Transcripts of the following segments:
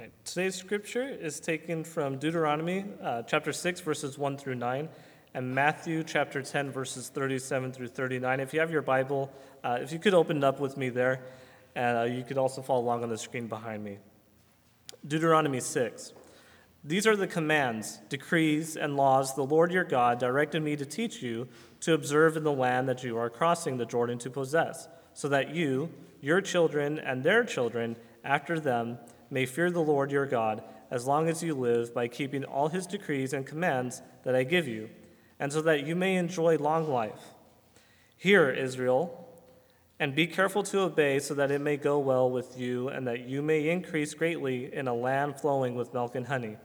Right. Today's scripture is taken from Deuteronomy uh, chapter 6, verses 1 through 9, and Matthew chapter 10, verses 37 through 39. If you have your Bible, uh, if you could open it up with me there, and uh, you could also follow along on the screen behind me. Deuteronomy 6. These are the commands, decrees, and laws the Lord your God directed me to teach you to observe in the land that you are crossing the Jordan to possess, so that you, your children, and their children after them may fear the Lord your God as long as you live by keeping all his decrees and commands that I give you, and so that you may enjoy long life. Hear, Israel, and be careful to obey so that it may go well with you and that you may increase greatly in a land flowing with milk and honey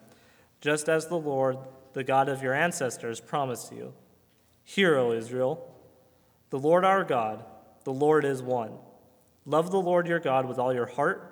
just as the Lord, the God of your ancestors, promised you. Hear, O Israel, the Lord our God, the Lord is one. Love the Lord your God with all your heart,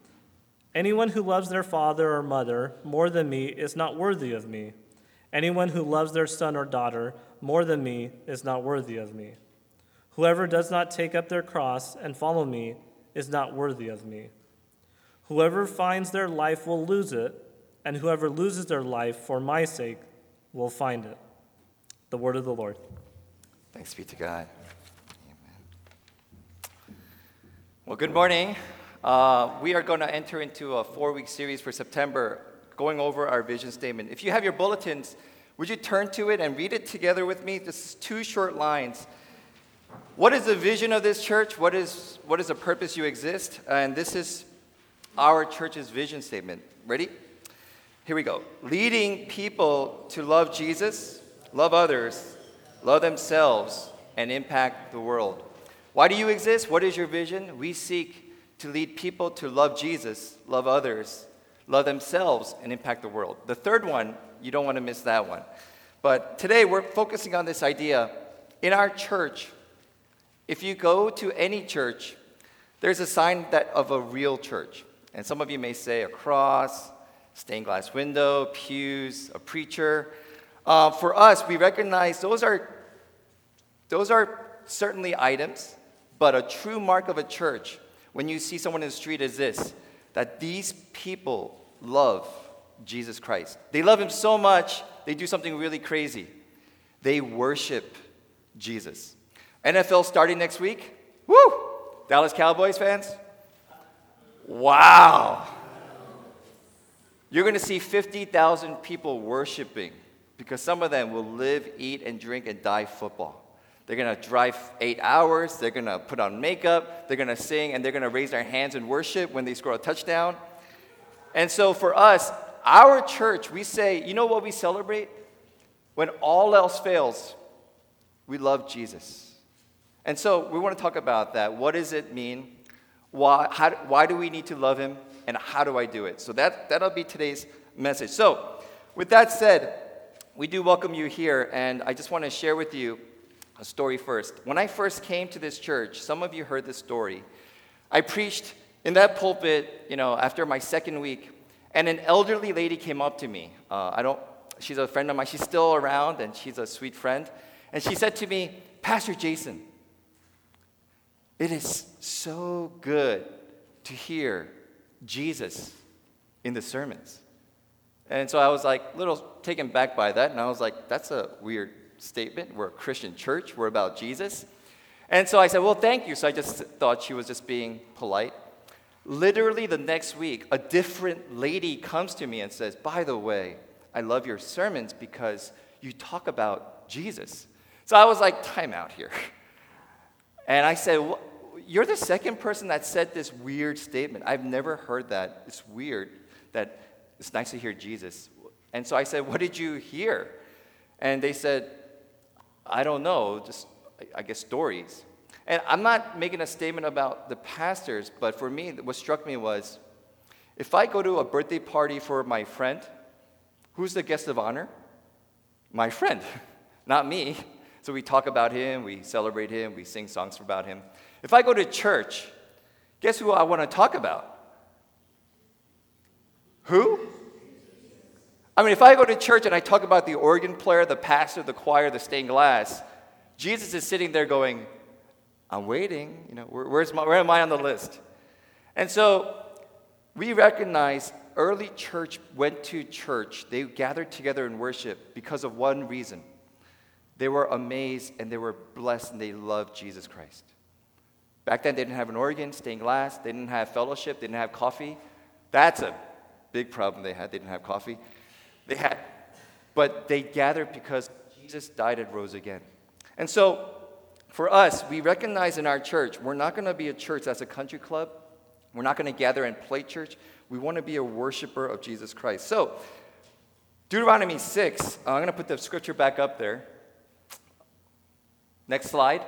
Anyone who loves their father or mother more than me is not worthy of me. Anyone who loves their son or daughter more than me is not worthy of me. Whoever does not take up their cross and follow me is not worthy of me. Whoever finds their life will lose it and whoever loses their life for my sake will find it. The word of the Lord. Thanks be to God. Amen. Well, good morning. Uh, we are going to enter into a four week series for September going over our vision statement. If you have your bulletins, would you turn to it and read it together with me? Just two short lines. What is the vision of this church? What is, what is the purpose you exist? And this is our church's vision statement. Ready? Here we go. Leading people to love Jesus, love others, love themselves, and impact the world. Why do you exist? What is your vision? We seek to lead people to love Jesus, love others, love themselves, and impact the world. The third one, you don't want to miss that one. But today we're focusing on this idea. In our church, if you go to any church, there's a sign that of a real church. And some of you may say a cross, stained glass window, pews, a preacher. Uh, for us, we recognize those are, those are certainly items, but a true mark of a church when you see someone in the street is this that these people love Jesus Christ. They love him so much, they do something really crazy. They worship Jesus. NFL starting next week. Woo! Dallas Cowboys fans? Wow. You're going to see 50,000 people worshiping because some of them will live, eat, and drink and die football. They're going to drive eight hours, they're going to put on makeup, they're going to sing, and they're going to raise their hands in worship when they score a touchdown. And so for us, our church, we say, you know what we celebrate? When all else fails, we love Jesus. And so we want to talk about that. What does it mean? Why, how, why do we need to love him? and how do I do it? So that, that'll be today's message. So, with that said, we do welcome you here, and I just want to share with you a story first. When I first came to this church, some of you heard this story. I preached in that pulpit, you know, after my second week, and an elderly lady came up to me. Uh, I don't, she's a friend of mine. She's still around, and she's a sweet friend. And she said to me, Pastor Jason, it is so good to hear Jesus in the sermons. And so I was like little taken back by that, and I was like, that's a weird statement. We're a Christian church, we're about Jesus. And so I said, well, thank you. So I just thought she was just being polite. Literally the next week, a different lady comes to me and says, by the way, I love your sermons because you talk about Jesus. So I was like, time out here. And I said, you're the second person that said this weird statement. I've never heard that. It's weird that it's nice to hear Jesus. And so I said, What did you hear? And they said, I don't know, just, I guess, stories. And I'm not making a statement about the pastors, but for me, what struck me was if I go to a birthday party for my friend Who's the guest of honor? My friend, not me. So we talk about him, we celebrate him, we sing songs about him. If I go to church, guess who I want to talk about? Who? I mean, if I go to church and I talk about the organ player, the pastor, the choir, the stained glass, Jesus is sitting there going, I'm waiting. You know, where, where's my, where am I on the list? And so we recognize early church went to church. They gathered together in worship because of one reason. They were amazed and they were blessed and they loved Jesus Christ. Back then, they didn't have an organ, stained glass, they didn't have fellowship, they didn't have coffee. That's a big problem they had. They didn't have coffee. They had, but they gathered because Jesus died and rose again. And so, for us, we recognize in our church, we're not going to be a church that's a country club. We're not going to gather and play church. We want to be a worshiper of Jesus Christ. So, Deuteronomy 6, I'm going to put the scripture back up there. Next slide.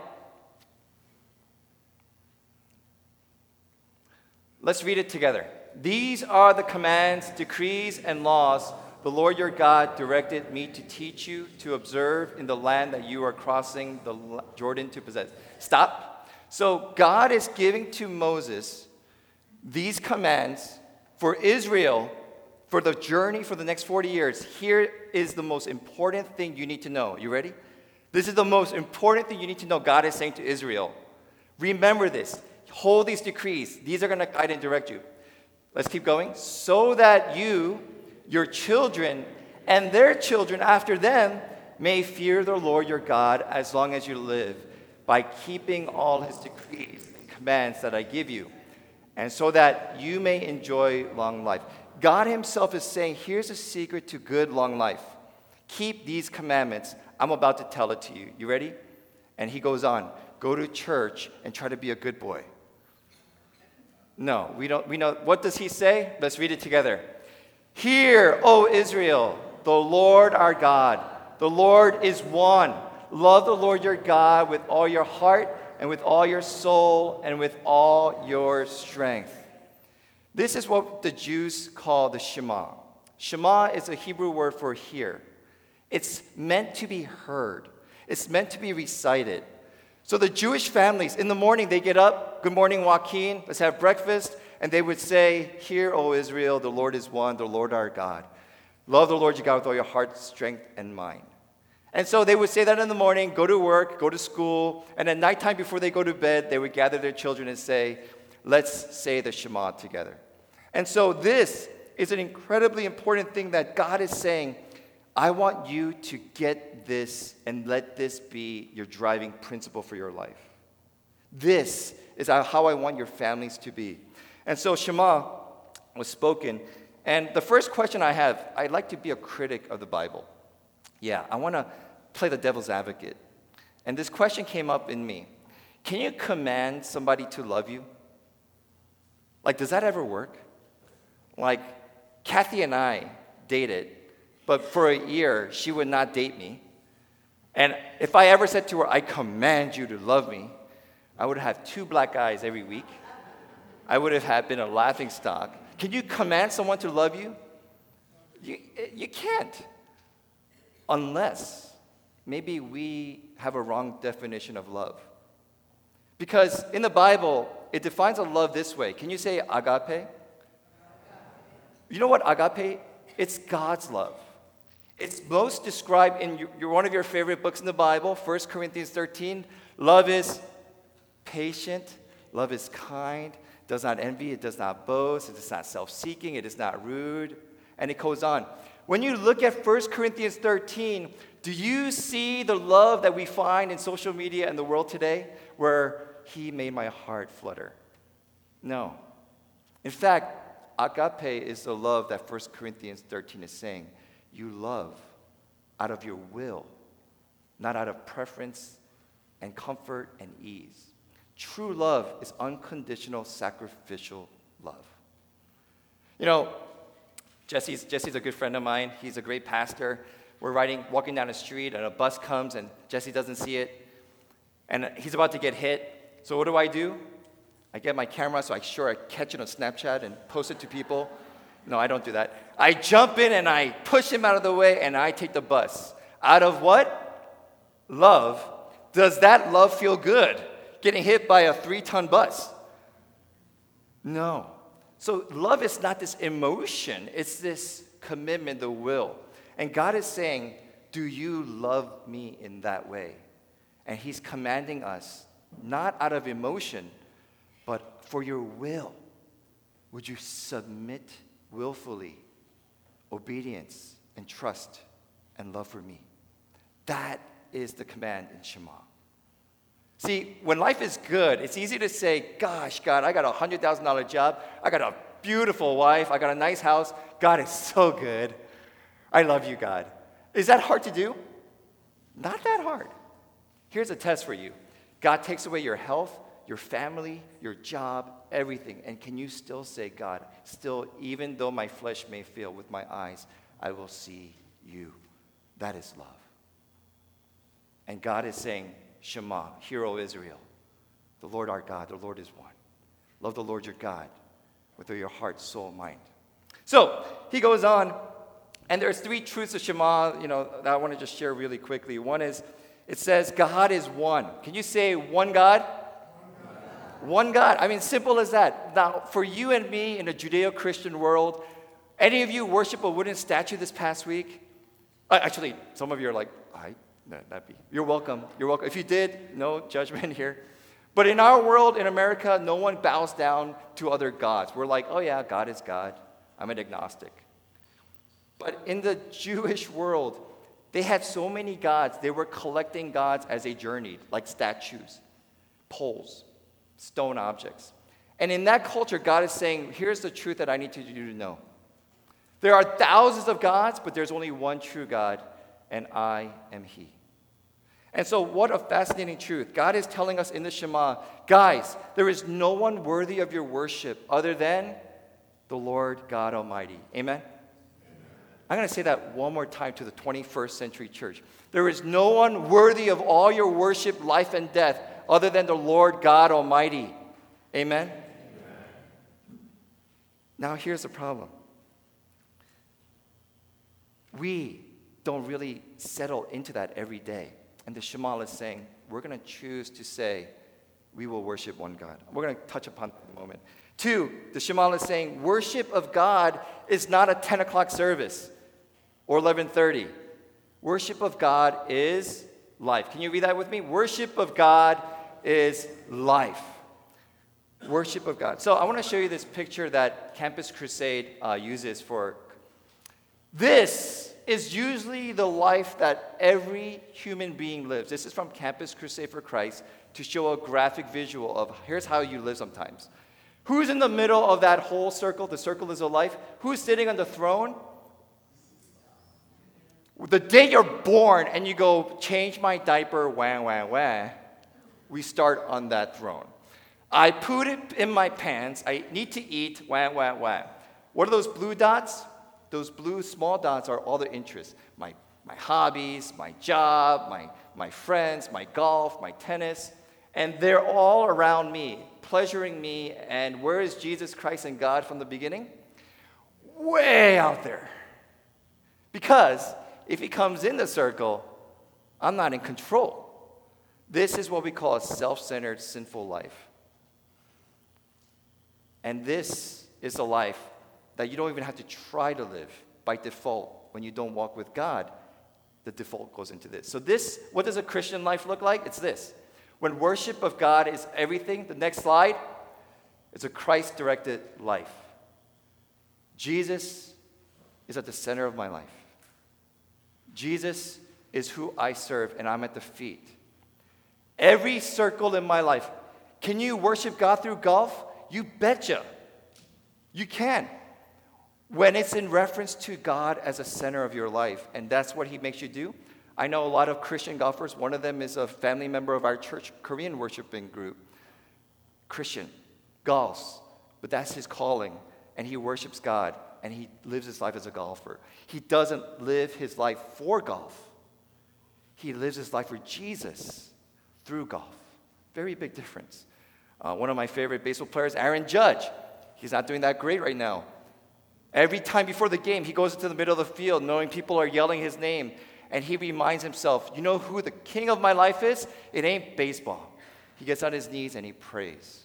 Let's read it together. These are the commands, decrees, and laws the Lord your God directed me to teach you to observe in the land that you are crossing the Jordan to possess. Stop. So, God is giving to Moses these commands for Israel for the journey for the next 40 years. Here is the most important thing you need to know. You ready? This is the most important thing you need to know God is saying to Israel. Remember this. Hold these decrees. These are going to guide and direct you. Let's keep going. So that you your children and their children after them may fear the Lord your God as long as you live by keeping all his decrees and commands that I give you, and so that you may enjoy long life. God himself is saying, Here's a secret to good long life. Keep these commandments. I'm about to tell it to you. You ready? And he goes on go to church and try to be a good boy. No, we don't. We know. What does he say? Let's read it together. Hear, O Israel, the Lord our God, the Lord is one. Love the Lord your God with all your heart and with all your soul and with all your strength. This is what the Jews call the Shema. Shema is a Hebrew word for hear. It's meant to be heard, it's meant to be recited. So the Jewish families, in the morning, they get up, good morning, Joaquin, let's have breakfast. And they would say, Hear, O Israel, the Lord is one, the Lord our God. Love the Lord your God with all your heart, strength, and mind. And so they would say that in the morning, go to work, go to school, and at nighttime before they go to bed, they would gather their children and say, Let's say the Shema together. And so this is an incredibly important thing that God is saying. I want you to get this and let this be your driving principle for your life. This is how I want your families to be. And so Shema was spoken. And the first question I have, I'd like to be a critic of the Bible. Yeah, I want to play the devil's advocate. And this question came up in me Can you command somebody to love you? Like, does that ever work? Like, Kathy and I dated, but for a year, she would not date me. And if I ever said to her, I command you to love me, I would have two black eyes every week. I would have had been a laughing stock. Can you command someone to love you? You, you can't. Unless maybe we have a wrong definition of love. Because in the Bible, it defines a love this way. Can you say agape? You know what agape? It's God's love. It's most described in your, one of your favorite books in the Bible, 1 Corinthians 13. Love is patient, love is kind, does not envy, it does not boast, it is not self seeking, it is not rude. And it goes on. When you look at 1 Corinthians 13, do you see the love that we find in social media and the world today where he made my heart flutter? No. In fact, agape is the love that 1 Corinthians 13 is saying. You love out of your will, not out of preference and comfort and ease. True love is unconditional, sacrificial love. You know, Jesse's, Jesse's a good friend of mine. He's a great pastor. We're riding, walking down the street, and a bus comes, and Jesse doesn't see it. And he's about to get hit. So what do I do? I get my camera, so I sure I catch it on Snapchat and post it to people. No, I don't do that. I jump in and I push him out of the way and I take the bus. Out of what? Love. Does that love feel good? Getting hit by a three ton bus? No. So, love is not this emotion, it's this commitment, the will. And God is saying, Do you love me in that way? And He's commanding us, not out of emotion, but for your will. Would you submit willfully, obedience, and trust and love for me? That is the command in Shema. See, when life is good, it's easy to say, Gosh, God, I got a $100,000 job. I got a beautiful wife. I got a nice house. God is so good. I love you, God. Is that hard to do? Not that hard. Here's a test for you God takes away your health, your family, your job, everything. And can you still say, God, still, even though my flesh may fail with my eyes, I will see you? That is love. And God is saying, Shema, hear, O Israel, the Lord our God, the Lord is one. Love the Lord your God with all your heart, soul, mind. So he goes on, and there's three truths of Shema, you know, that I want to just share really quickly. One is, it says, God is one. Can you say one God? One God. I mean, simple as that. Now, for you and me in a Judeo Christian world, any of you worship a wooden statue this past week? Uh, actually, some of you are like, I, that be. You're welcome. You're welcome. If you did, no judgment here. But in our world, in America, no one bows down to other gods. We're like, oh yeah, God is God. I'm an agnostic. But in the Jewish world, they had so many gods, they were collecting gods as they journeyed, like statues, poles, stone objects. And in that culture, God is saying, here's the truth that I need you to know. There are thousands of gods, but there's only one true God, and I am He. And so, what a fascinating truth. God is telling us in the Shema, guys, there is no one worthy of your worship other than the Lord God Almighty. Amen? Amen? I'm going to say that one more time to the 21st century church. There is no one worthy of all your worship, life, and death other than the Lord God Almighty. Amen? Amen. Now, here's the problem we don't really settle into that every day. And the Shema is saying, we're going to choose to say, we will worship one God. We're going to touch upon that in a moment. Two, the Shema is saying, worship of God is not a 10 o'clock service or 11:30. Worship of God is life. Can you read that with me? Worship of God is life. Worship of God. So I want to show you this picture that Campus Crusade uh, uses for. This is usually the life that every human being lives. This is from Campus Crusade for Christ to show a graphic visual of here's how you live sometimes. Who's in the middle of that whole circle? The circle is a life. Who's sitting on the throne? The day you're born and you go, change my diaper, wah, wah, wah, we start on that throne. I put it in my pants. I need to eat, wah, wah, wah. What are those blue dots? Those blue small dots are all the interests my, my hobbies, my job, my, my friends, my golf, my tennis. And they're all around me, pleasuring me. And where is Jesus Christ and God from the beginning? Way out there. Because if he comes in the circle, I'm not in control. This is what we call a self centered, sinful life. And this is a life that you don't even have to try to live by default when you don't walk with God. The default goes into this. So, this, what does a Christian life look like? It's this. When worship of God is everything, the next slide, it's a Christ directed life. Jesus is at the center of my life. Jesus is who I serve, and I'm at the feet. Every circle in my life. Can you worship God through golf? You betcha. You can when it's in reference to God as a center of your life, and that's what He makes you do. I know a lot of Christian golfers. One of them is a family member of our church Korean worshiping group. Christian, golfs, but that's his calling, and he worships God, and he lives his life as a golfer. He doesn't live his life for golf, he lives his life for Jesus through golf. Very big difference. Uh, one of my favorite baseball players, Aaron Judge. He's not doing that great right now. Every time before the game, he goes into the middle of the field knowing people are yelling his name, and he reminds himself, you know who the king of my life is? It ain't baseball. He gets on his knees and he prays,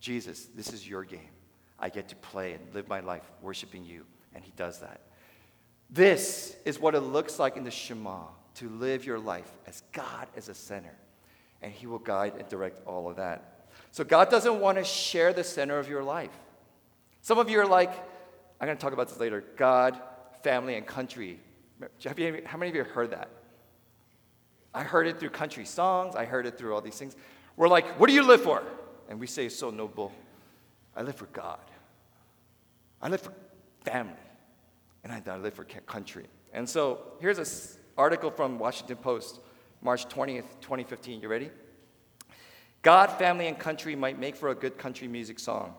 Jesus, this is your game. I get to play and live my life worshiping you. And he does that. This is what it looks like in the Shema to live your life as God as a center. And he will guide and direct all of that. So God doesn't want to share the center of your life. Some of you are like, I'm going to talk about this later God, family, and country. You, how many of you heard that? I heard it through country songs, I heard it through all these things. We're like, what do you live for? And we say, so noble. I live for God. I live for family. And I live for country. And so here's an article from Washington Post, March 20th, 2015. You ready? God, family, and country might make for a good country music song,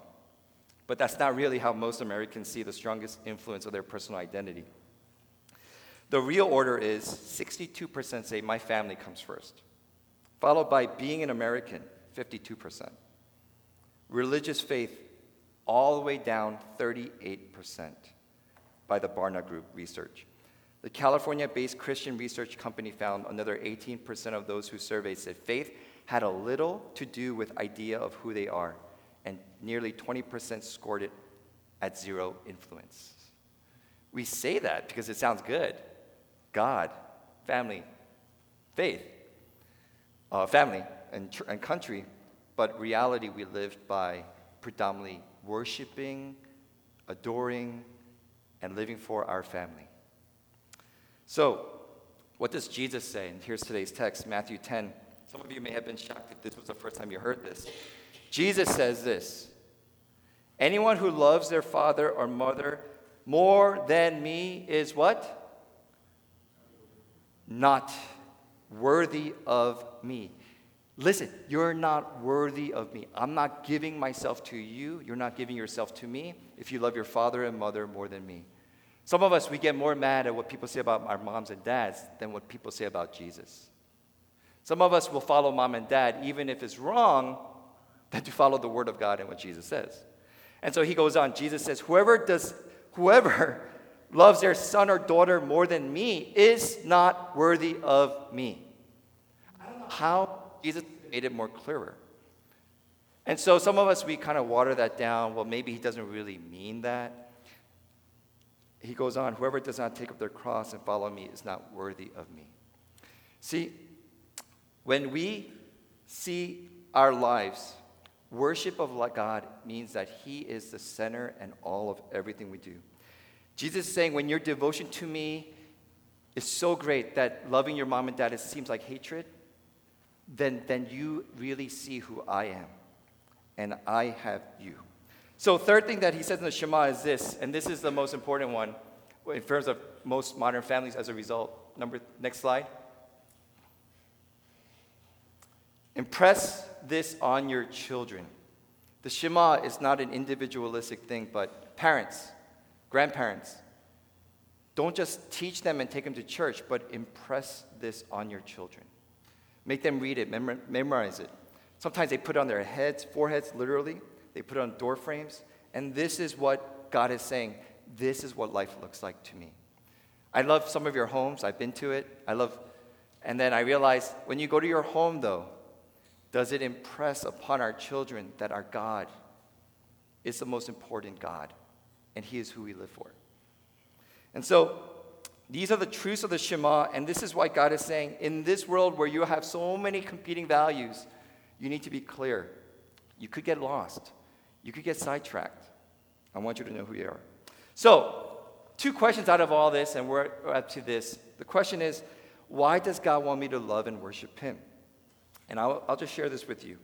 but that's not really how most Americans see the strongest influence of their personal identity. The real order is 62% say, My family comes first, followed by being an American, 52%. Religious faith, all the way down 38% by the Barna Group research. The California based Christian research company found another 18% of those who surveyed said faith had a little to do with idea of who they are, and nearly 20% scored it at zero influence. We say that because it sounds good God, family, faith, uh, family, and, tr- and country, but reality we lived by predominantly worshiping, adoring, and living for our family. So, what does Jesus say? And here's today's text, Matthew 10. Some of you may have been shocked if this was the first time you heard this. Jesus says this Anyone who loves their father or mother more than me is what? Not worthy of me. Listen, you're not worthy of me. I'm not giving myself to you. You're not giving yourself to me if you love your father and mother more than me. Some of us, we get more mad at what people say about our moms and dads than what people say about Jesus. Some of us will follow mom and dad even if it's wrong than to follow the word of God and what Jesus says. And so he goes on. Jesus says, Whoever does, whoever loves their son or daughter more than me is not worthy of me. How Jesus made it more clearer. And so some of us, we kind of water that down. Well, maybe he doesn't really mean that. He goes on, whoever does not take up their cross and follow me is not worthy of me. See, when we see our lives, worship of God means that He is the center and all of everything we do. Jesus is saying, when your devotion to me is so great that loving your mom and dad it seems like hatred, then, then you really see who I am. And I have you. So, third thing that he says in the Shema is this, and this is the most important one in terms of most modern families as a result. Number, next slide. Impress this on your children. The Shema is not an individualistic thing, but parents, grandparents, don't just teach them and take them to church, but impress this on your children. Make them read it, memorize it. Sometimes they put it on their heads, foreheads, literally. They put it on door frames. And this is what God is saying. This is what life looks like to me. I love some of your homes. I've been to it. I love, and then I realized when you go to your home, though, does it impress upon our children that our God is the most important God and He is who we live for? And so these are the truths of the Shema, and this is why God is saying, in this world where you have so many competing values, you need to be clear. You could get lost, you could get sidetracked. I want you to know who you are. So, two questions out of all this, and we're up to this. The question is, why does God want me to love and worship Him? And I'll, I'll just share this with you.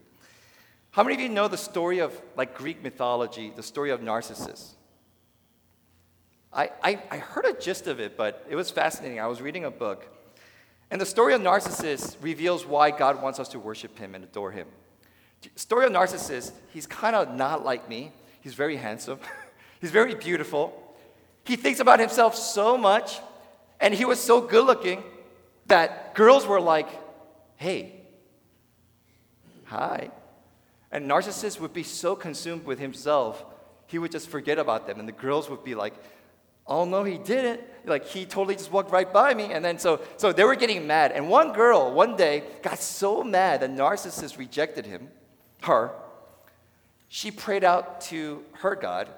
How many of you know the story of like Greek mythology, the story of Narcissus? I, I, I heard a gist of it, but it was fascinating. I was reading a book, and the story of Narcissus reveals why God wants us to worship him and adore him. Story of Narcissus, he's kind of not like me. He's very handsome. he's very beautiful. He thinks about himself so much, and he was so good looking that girls were like, hey, hi. And Narcissus would be so consumed with himself, he would just forget about them, and the girls would be like, Oh no, he didn't. Like he totally just walked right by me. And then so so they were getting mad. And one girl one day got so mad that narcissist rejected him, her. She prayed out to her God,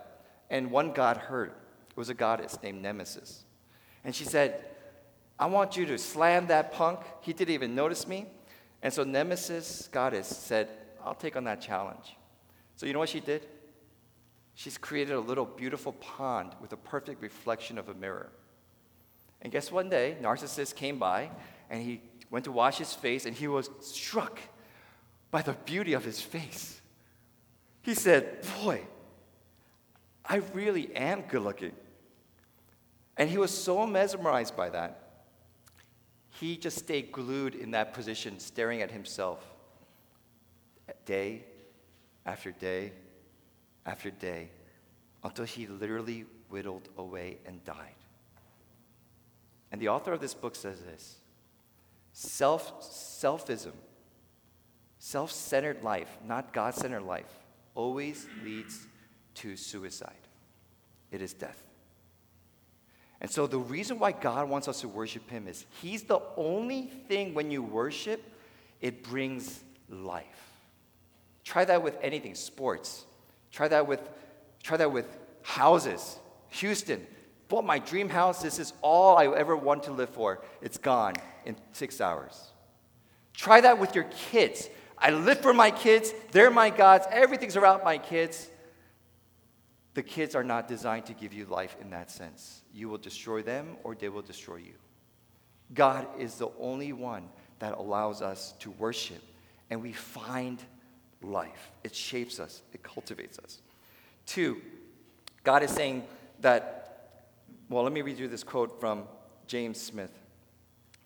and one God heard. It was a goddess named Nemesis. And she said, I want you to slam that punk. He didn't even notice me. And so Nemesis, goddess, said, I'll take on that challenge. So you know what she did? She's created a little beautiful pond with a perfect reflection of a mirror. And guess one day, Narcissus came by and he went to wash his face and he was struck by the beauty of his face. He said, Boy, I really am good looking. And he was so mesmerized by that, he just stayed glued in that position, staring at himself day after day after day until he literally whittled away and died. And the author of this book says this self selfism, self centered life, not God centered life, always leads to suicide. It is death. And so, the reason why God wants us to worship Him is He's the only thing when you worship, it brings life. Try that with anything, sports. Try that with, try that with houses. Houston, bought my dream house. This is all I ever want to live for. It's gone in six hours. Try that with your kids. I live for my kids. They're my gods. Everything's around my kids. The kids are not designed to give you life in that sense. You will destroy them or they will destroy you. God is the only one that allows us to worship, and we find life. It shapes us, it cultivates us. Two, God is saying that, well, let me read you this quote from James Smith.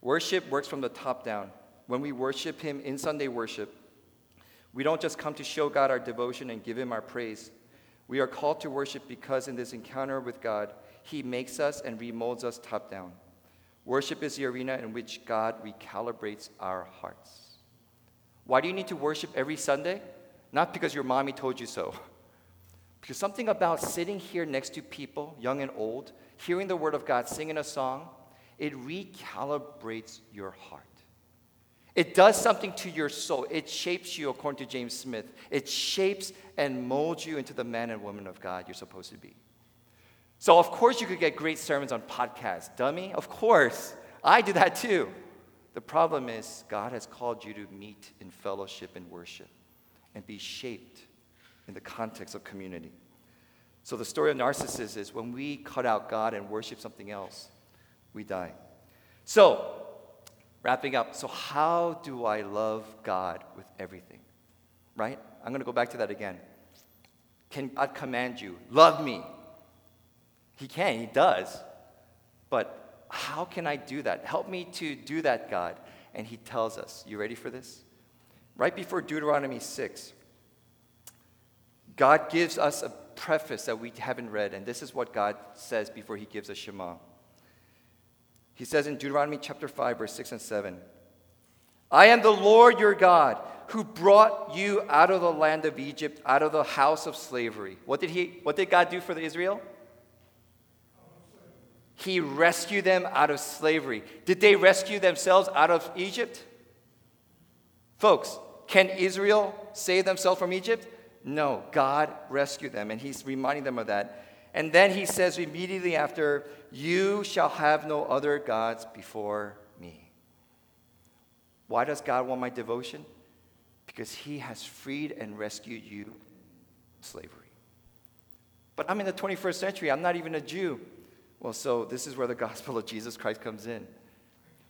Worship works from the top down. When we worship Him in Sunday worship, we don't just come to show God our devotion and give Him our praise. We are called to worship because in this encounter with God, He makes us and remolds us top down. Worship is the arena in which God recalibrates our hearts. Why do you need to worship every Sunday? Not because your mommy told you so. Because something about sitting here next to people, young and old, hearing the Word of God, singing a song, it recalibrates your heart. It does something to your soul. It shapes you, according to James Smith. It shapes and molds you into the man and woman of God you're supposed to be. So, of course, you could get great sermons on podcasts. Dummy? Of course. I do that too. The problem is, God has called you to meet in fellowship and worship and be shaped in the context of community. So, the story of Narcissus is when we cut out God and worship something else, we die. So, wrapping up, so how do I love God with everything? Right? I'm going to go back to that again. Can God command you, love me? He can, He does. But how can I do that? Help me to do that, God. And he tells us, you ready for this? Right before Deuteronomy 6, God gives us a preface that we haven't read, and this is what God says before he gives us Shema. He says in Deuteronomy chapter 5, verse 6 and 7, I am the Lord your God who brought you out of the land of Egypt, out of the house of slavery. What did, he, what did God do for the Israel? He rescued them out of slavery. Did they rescue themselves out of Egypt? Folks, can Israel save themselves from Egypt? No, God rescued them, and He's reminding them of that. And then He says immediately after, You shall have no other gods before me. Why does God want my devotion? Because He has freed and rescued you from slavery. But I'm in the 21st century, I'm not even a Jew. Well, so this is where the gospel of Jesus Christ comes in.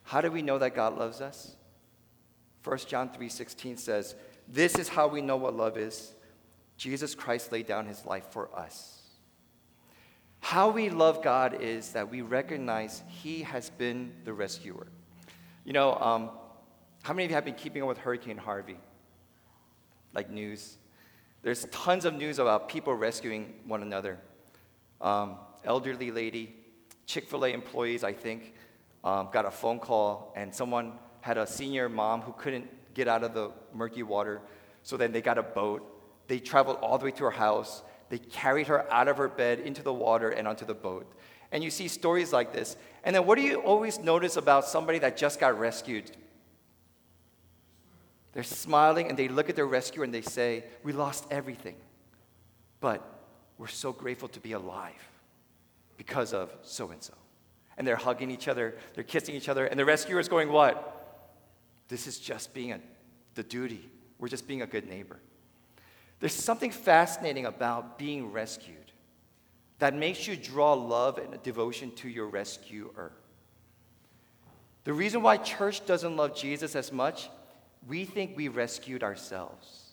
How do we know that God loves us? 1 John 3:16 says, "This is how we know what love is. Jesus Christ laid down his life for us." How we love God is that we recognize he has been the rescuer. You know, um, how many of you have been keeping up with Hurricane Harvey? Like news. There's tons of news about people rescuing one another. Um, elderly lady Chick fil A employees, I think, um, got a phone call, and someone had a senior mom who couldn't get out of the murky water. So then they got a boat. They traveled all the way to her house. They carried her out of her bed into the water and onto the boat. And you see stories like this. And then what do you always notice about somebody that just got rescued? They're smiling and they look at their rescuer and they say, We lost everything, but we're so grateful to be alive because of so and so. And they're hugging each other, they're kissing each other, and the rescuer is going, What? This is just being a, the duty. We're just being a good neighbor. There's something fascinating about being rescued that makes you draw love and devotion to your rescuer. The reason why church doesn't love Jesus as much, we think we rescued ourselves.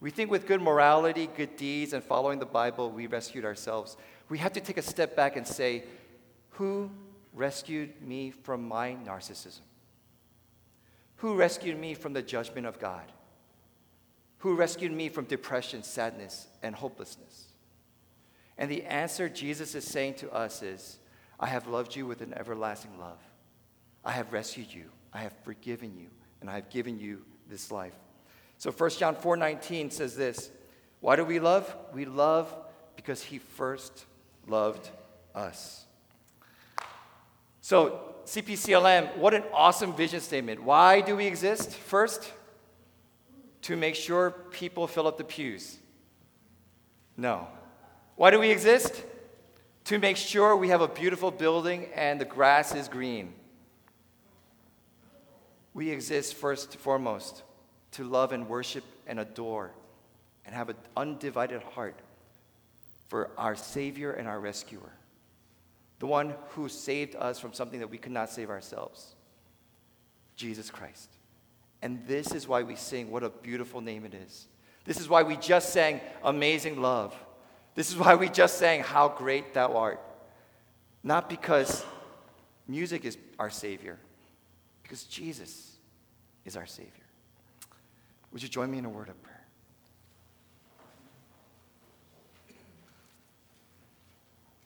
We think with good morality, good deeds, and following the Bible, we rescued ourselves. We have to take a step back and say, Who rescued me from my narcissism? Who rescued me from the judgment of God? Who rescued me from depression, sadness, and hopelessness? And the answer Jesus is saying to us is, I have loved you with an everlasting love. I have rescued you. I have forgiven you. And I have given you this life. So 1 John 4:19 says this, why do we love? We love because he first loved us. So, CPCLM, what an awesome vision statement. Why do we exist? First, to make sure people fill up the pews. No. Why do we exist? To make sure we have a beautiful building and the grass is green. We exist first and foremost to love and worship and adore and have an undivided heart for our Savior and our rescuer, the one who saved us from something that we could not save ourselves Jesus Christ. And this is why we sing, What a beautiful name it is. This is why we just sang Amazing Love. This is why we just sang, How Great Thou Art. Not because music is our Savior, because Jesus is our Savior. Would you join me in a word of prayer?